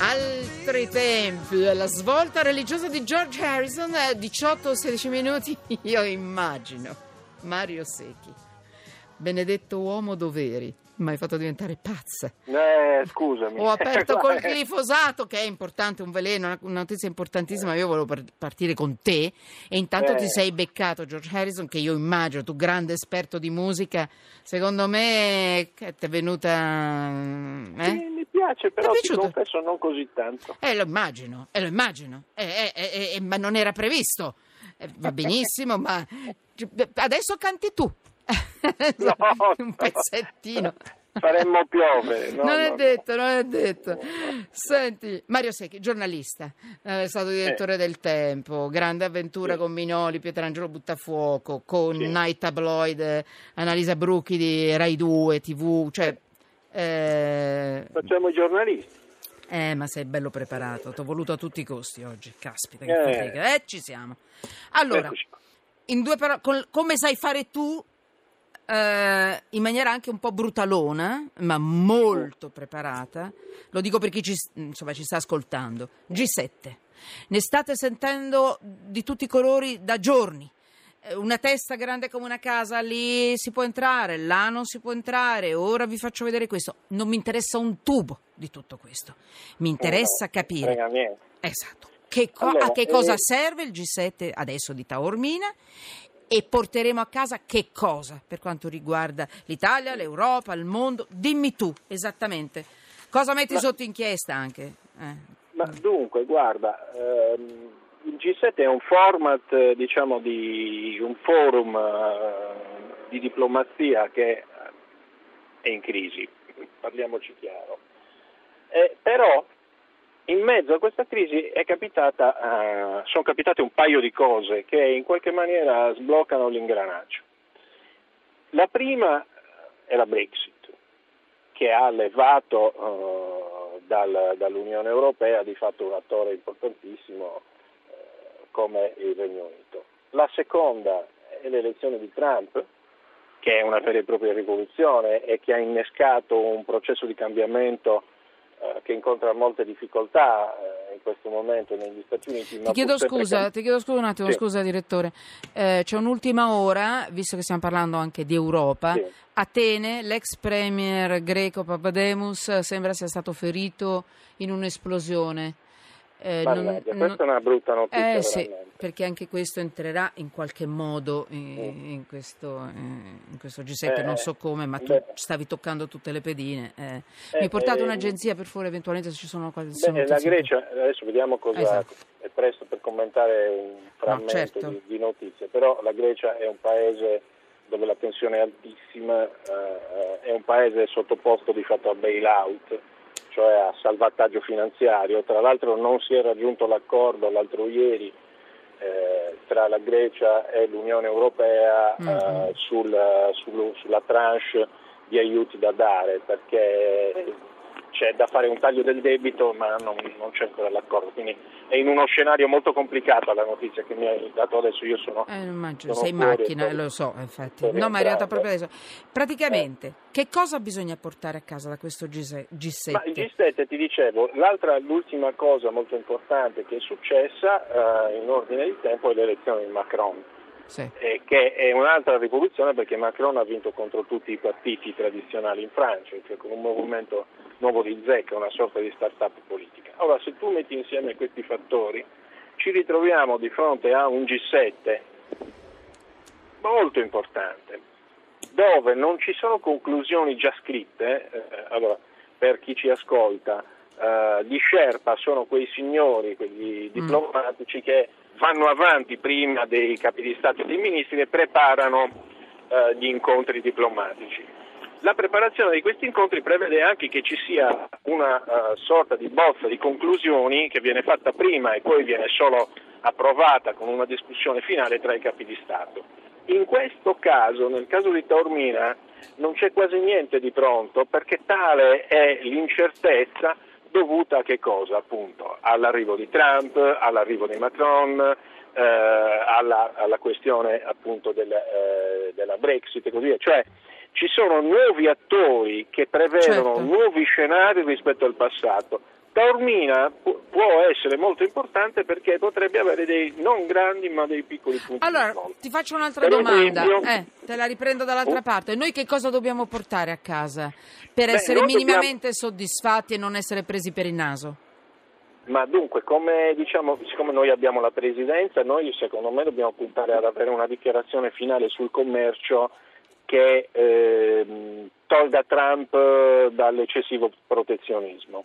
Altri tempi, la svolta religiosa di George Harrison, 18-16 minuti, io immagino. Mario Secchi, benedetto uomo doveri, mi hai fatto diventare pazza. Eh, scusami. Ho aperto col glifosato, che è importante, un veleno, una notizia importantissima. Io volevo par- partire con te e intanto Eh. ti sei beccato George Harrison, che io immagino, tu grande esperto di musica, secondo me ti è venuta... Sì, Eh? mi piace, però Ti confesso non così tanto. Eh, lo immagino, eh, lo immagino, Eh, eh, eh, ma non era previsto. Va benissimo, ma adesso canti tu. No, Un pezzettino. Faremmo piovere. no, non è no, detto, non è detto. Senti, Mario Secchi, giornalista, eh, è stato direttore del Tempo, grande avventura Sì. con Minoli, Pietrangelo Buttafuoco, con Sì. Night Tabloid, eh, Annalisa Brucchi di Rai 2, TV, cioè... eh, Facciamo i giornalisti. eh, ma sei bello preparato, ti ho voluto a tutti i costi oggi, caspita, che Eh. fatica. Eh, ci siamo. Allora, in due parole, come sai fare tu, eh, in maniera anche un po' brutalona, ma molto preparata, lo dico per chi ci, insomma, ci sta ascoltando, G7. Ne state sentendo di tutti i colori da giorni. Eh, Una testa grande come una casa, lì si può entrare, là non si può entrare, ora vi faccio vedere questo. Non mi interessa un tubo di tutto questo. Mi interessa Eh, capire. Esatto. Che co- Allora, a che cosa eh, serve il G7 adesso di Taormina e porteremo a casa che cosa per quanto riguarda l'Italia, l'Europa, il mondo? Dimmi tu esattamente. Cosa metti Ma- sotto inchiesta anche? Eh. Ma dunque, guarda, ehm, il G7 è un format, eh, diciamo, di un forum eh, di diplomazia che è in crisi, parliamoci chiaro. Eh, però in mezzo a questa crisi capitata, eh, sono capitate un paio di cose che in qualche maniera sbloccano l'ingranaggio. La prima è la Brexit, che ha levato eh, dal- dall'Unione Europea di fatto un attore importantissimo eh, come il Regno Unito. La seconda è l'elezione di Trump, che è una vera e propria rivoluzione e che ha innescato un processo di cambiamento che incontra molte difficoltà eh, in questo momento negli Stati Uniti. Ti chiedo scusa, cam- ti chiedo scusa un attimo, Sì. scusa direttore. Eh, c'è un'ultima ora, visto che stiamo parlando anche di Europa. Sì. Atene, l'ex premier greco Papademos sembra sia stato ferito in un'esplosione. Eh, non- Mannaggia, non- questa è una brutta notizia Eh sì, perché anche questo entrerà in qualche modo in, in questo, eh, in questo G7, Eh, non so come, ma tu beh. stavi toccando tutte le pedine. eh. Eh, Mi hai portato un'agenzia per favore, eventualmente se ci sono qualche Beh, la. Grecia, adesso vediamo cosa Esatto. è presto per commentare un frammento certo. di, di notizie, però la Grecia è un paese dove la tensione è altissima, è un paese sottoposto di fatto a bail-out, cioè a salvataggio finanziario. Tra l'altro non si è raggiunto l'accordo l'altro ieri eh, tra la Grecia e l'Unione Europea eh, Mhm. sul- sul- sulla tranche di aiuti da dare, perché c'è da fare un taglio del debito ma non, non c'è ancora l'accordo, quindi è in uno scenario molto complicato la notizia che mi hai dato adesso, io sono... Eh, immagino, sono sei in macchina, sono- eh, lo so, infatti. No, ma è arrivata proprio adesso. Praticamente, che cosa bisogna portare a casa da questo G7? Ma il G7 ti dicevo, l'altra, l'ultima cosa molto importante che è successa eh, in ordine di tempo è l'elezione di Macron. Sì. eh, che è un'altra rivoluzione perché Macron ha vinto contro tutti i partiti tradizionali in Francia, cioè con un movimento nuovo di zecca, una sorta di start-up politica. Ora, se tu metti insieme questi fattori, ci ritroviamo di fronte a un G7 molto importante, dove non ci sono conclusioni già scritte, eh, allora, per chi ci ascolta, eh, gli Sherpa sono quei signori, quegli diplomatici che vanno avanti prima dei capi di Stato e dei ministri e preparano eh, gli incontri diplomatici. La preparazione di questi incontri prevede anche che ci sia una eh, sorta di bozza di conclusioni che viene fatta prima e poi viene solo approvata con una discussione finale tra i capi di Stato. In questo caso, nel caso di Taormina, non c'è quasi niente di pronto perché tale è l'incertezza dovuta a che cosa? Appunto all'arrivo di Trump, all'arrivo di Macron, eh, alla, alla, questione appunto del, eh, della Brexit e così via. Cioè ci sono nuovi attori che prevedono Certo. nuovi scenari rispetto al passato. Taormina pu- può essere molto importante perché potrebbe avere dei non grandi ma dei piccoli punti Allora, ti faccio un'altra Per domanda. esempio- Eh, te la riprendo dall'altra Oh. parte. Noi che cosa dobbiamo portare a casa per Beh, essere minimamente soddisfatti e non essere presi per il naso? Ma dunque, come diciamo, siccome noi abbiamo la presidenza, noi secondo me dobbiamo puntare ad avere una dichiarazione finale sul commercio che ehm, tolga Trump eh, dall'eccessivo protezionismo.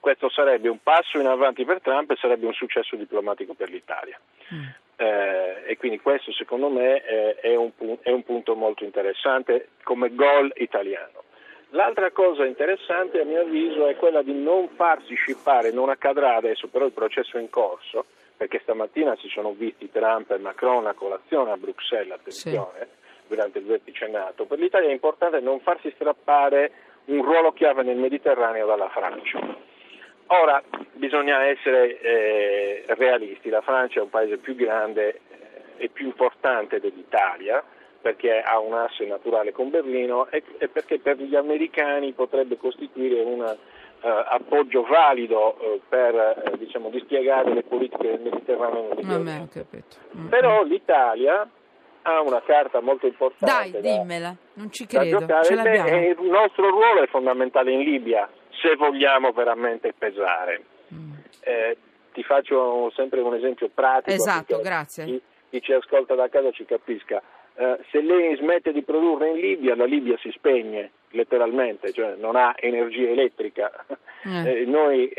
Questo sarebbe un passo in avanti per Trump e sarebbe un successo diplomatico per l'Italia. Eh, e quindi questo secondo me eh, è, un, pu- è un punto molto interessante come gol italiano. L'altra cosa interessante a mio avviso è quella di non farsi scippare, non accadrà adesso però il processo è in corso, perché stamattina si sono visti Trump e Macron a colazione a Bruxelles, attenzione, durante il vertice NATO. Per l'Italia è importante non farsi strappare un ruolo chiave nel Mediterraneo dalla Francia. Ora bisogna essere eh, realisti, la Francia è un paese più grande eh, e più importante dell'Italia perché ha un asse naturale con Berlino e, e perché per gli americani potrebbe costituire un eh, appoggio valido eh, per eh, diciamo, dispiegare le politiche del Mediterraneo. Vabbè, Medio ho capito. Mm. Però l'Italia ha una carta molto importante Dai, da- dimmela, non ci credo. giocare Ce l'abbiamo. e il nostro ruolo è fondamentale in Libia se vogliamo veramente pesare. Mm. Eh, ti faccio sempre un esempio pratico. Esatto, grazie. Chi, chi ci ascolta da casa ci capisca. Eh, se lei smette di produrre in Libia, la Libia si spegne letteralmente, cioè non ha energia elettrica. Eh. Eh, noi,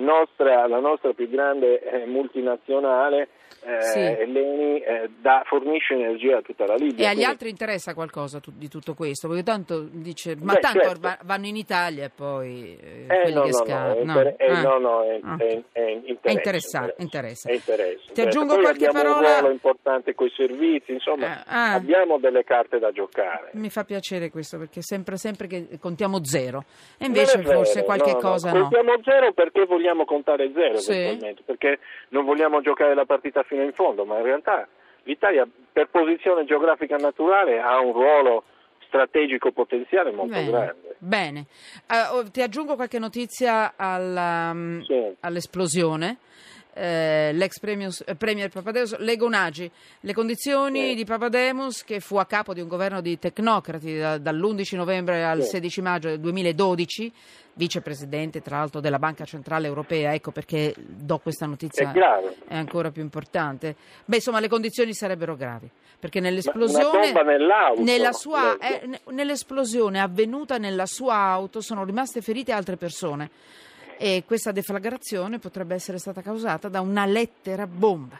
nostra- la nostra più grande eh, multinazionale, eh, Sì. Eni, eh, dà- fornisce energia a tutta la Libia. E agli quindi- altri interessa qualcosa tu- di tutto questo? Perché tanto dice, ma Beh, tanto certo. va- vanno in Italia e poi eh, quelli no, che no, no, scappano. è inter- eh, Ah. no, no, è, Ah. è- è Interessa- interessa. È interesse, Ti interessa. aggiungo Poi qualche parola- un ruolo importante con i servizi, insomma, ah. abbiamo delle carte da giocare. Mi fa piacere questo perché sempre, sempre che contiamo zero. E invece vero, forse qualche no, no, cosa no. Contiamo zero perché vogliamo contare zero, Sì. perché non vogliamo giocare la partita fino in fondo, ma in realtà l'Italia per posizione geografica naturale ha un ruolo strategico potenziale molto Bene, grande. bene. Oh, ti aggiungo qualche notizia alla, mm, Sì. all'esplosione. Eh, l'ex premius- eh, premier Papademos, Lego Nagy, le condizioni Sì. di Papademos che fu a capo di un governo di tecnocrati da- dall'11 novembre al Sì. 16 maggio del 2012, vicepresidente tra l'altro della Banca Centrale Europea, ecco perché do questa notizia È è ancora più importante. Beh, insomma, le condizioni sarebbero gravi, perché nell'esplosione nella sua- eh, ne- nell'esplosione avvenuta nella sua auto sono rimaste ferite altre persone e questa deflagrazione potrebbe essere stata causata da una lettera bomba.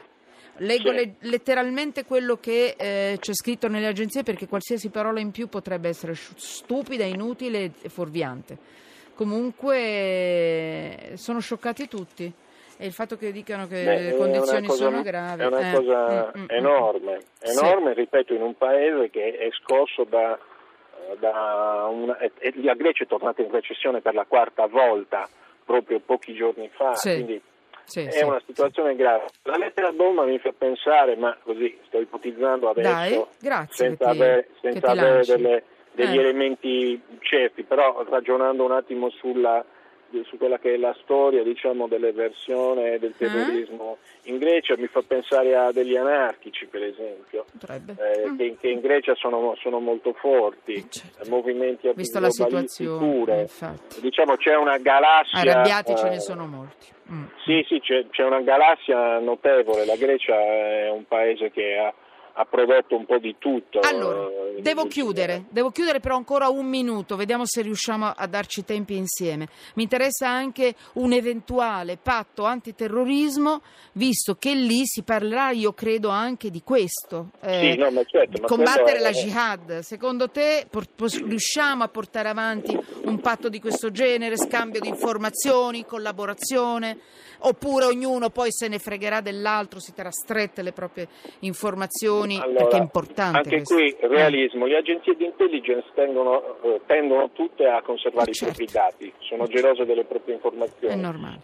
Leggo Sì. le- letteralmente quello che eh, c'è scritto nelle agenzie perché qualsiasi parola in più potrebbe essere stupida, inutile e fuorviante. Comunque sono scioccati tutti e il fatto che dicano che Beh, le condizioni cosa- sono gravi È una eh, cosa mm, mm, mm. enorme, Sì. enorme, ripeto, in un paese che è scosso da, da una, e- e la Grecia è tornata in recessione per la quarta volta proprio pochi giorni fa, Sì. quindi Sì, è sì. una situazione grave. La lettera bomba mi fa pensare, ma così sto ipotizzando adesso, Dai, grazie senza ti- avere, senza avere delle- degli Eh. elementi certi, però ragionando un attimo sulla, su quella che è la storia diciamo, dell'eversione del terrorismo in Grecia mi fa pensare a degli anarchici per esempio eh, Mm. che, che in Grecia sono, sono molto forti Eh, certo. eh, movimenti Vista la situazione, pure. infatti. diciamo c'è una galassia Arrabbiati ce eh, ne sono molti. Mm. sì, sì, c'è, c'è una galassia notevole. La Grecia è un paese che ha, ha prodotto un po' di tutto. Allora, eh, devo chiudere, devo chiudere però ancora un minuto, vediamo se riusciamo a darci tempi insieme. Mi interessa anche un eventuale patto antiterrorismo, visto che lì si parlerà, io credo, anche di questo. Sì, no, ma certo, ma combattere è- la jihad. Secondo te por- pos- riusciamo a portare avanti un patto di questo genere, scambio di informazioni, collaborazione? Oppure ognuno poi se ne fregherà dell'altro, si terrà strette le proprie informazioni, Allora, perché è importante Anche questo. qui Eh. realismo, le agenzie di intelligence tendono, eh, tendono tutte a conservare Eh, i certo. propri dati, sono gelose delle proprie informazioni.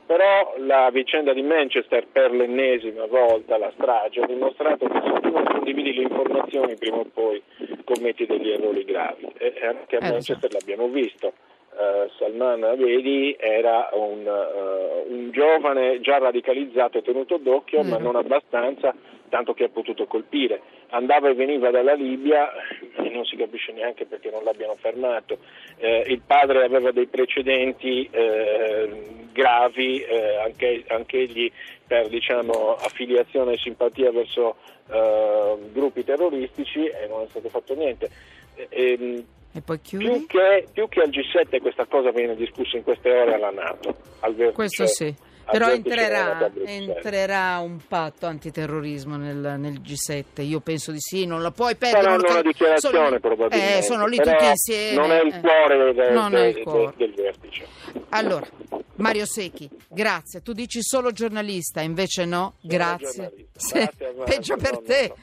Però la vicenda di Manchester per l'ennesima volta, la strage, ha dimostrato che se tu non condividi le informazioni prima o poi commetti degli errori gravi. E anche a Eh, lo so. Manchester l'abbiamo visto. Uh, Salman Avedi era un, uh, un, giovane già radicalizzato e tenuto d'occhio, mm. ma non abbastanza, tanto che ha potuto colpire. Andava e veniva dalla Libia e non si capisce neanche perché non l'abbiano fermato. Eh, il padre aveva dei precedenti eh, gravi, eh, anche, anche, egli per diciamo, affiliazione e simpatia verso eh, gruppi terroristici e non è stato fatto niente. E, Più che, più che, al G7 questa cosa viene discussa in queste ore alla Nato. Al vertice, Questo sì. Però entrerà, entrerà, un patto antiterrorismo nel, nel, G7, io penso di sì, non la puoi perdere. Saranno una dichiarazione sono, probabilmente. Eh, sono lì tutti insieme. Non è il cuore, del, del, il cuore. del, del vertice. Allora, Mario Secchi, grazie. Tu dici solo giornalista, invece no, grazie. Grazie Peggio per te.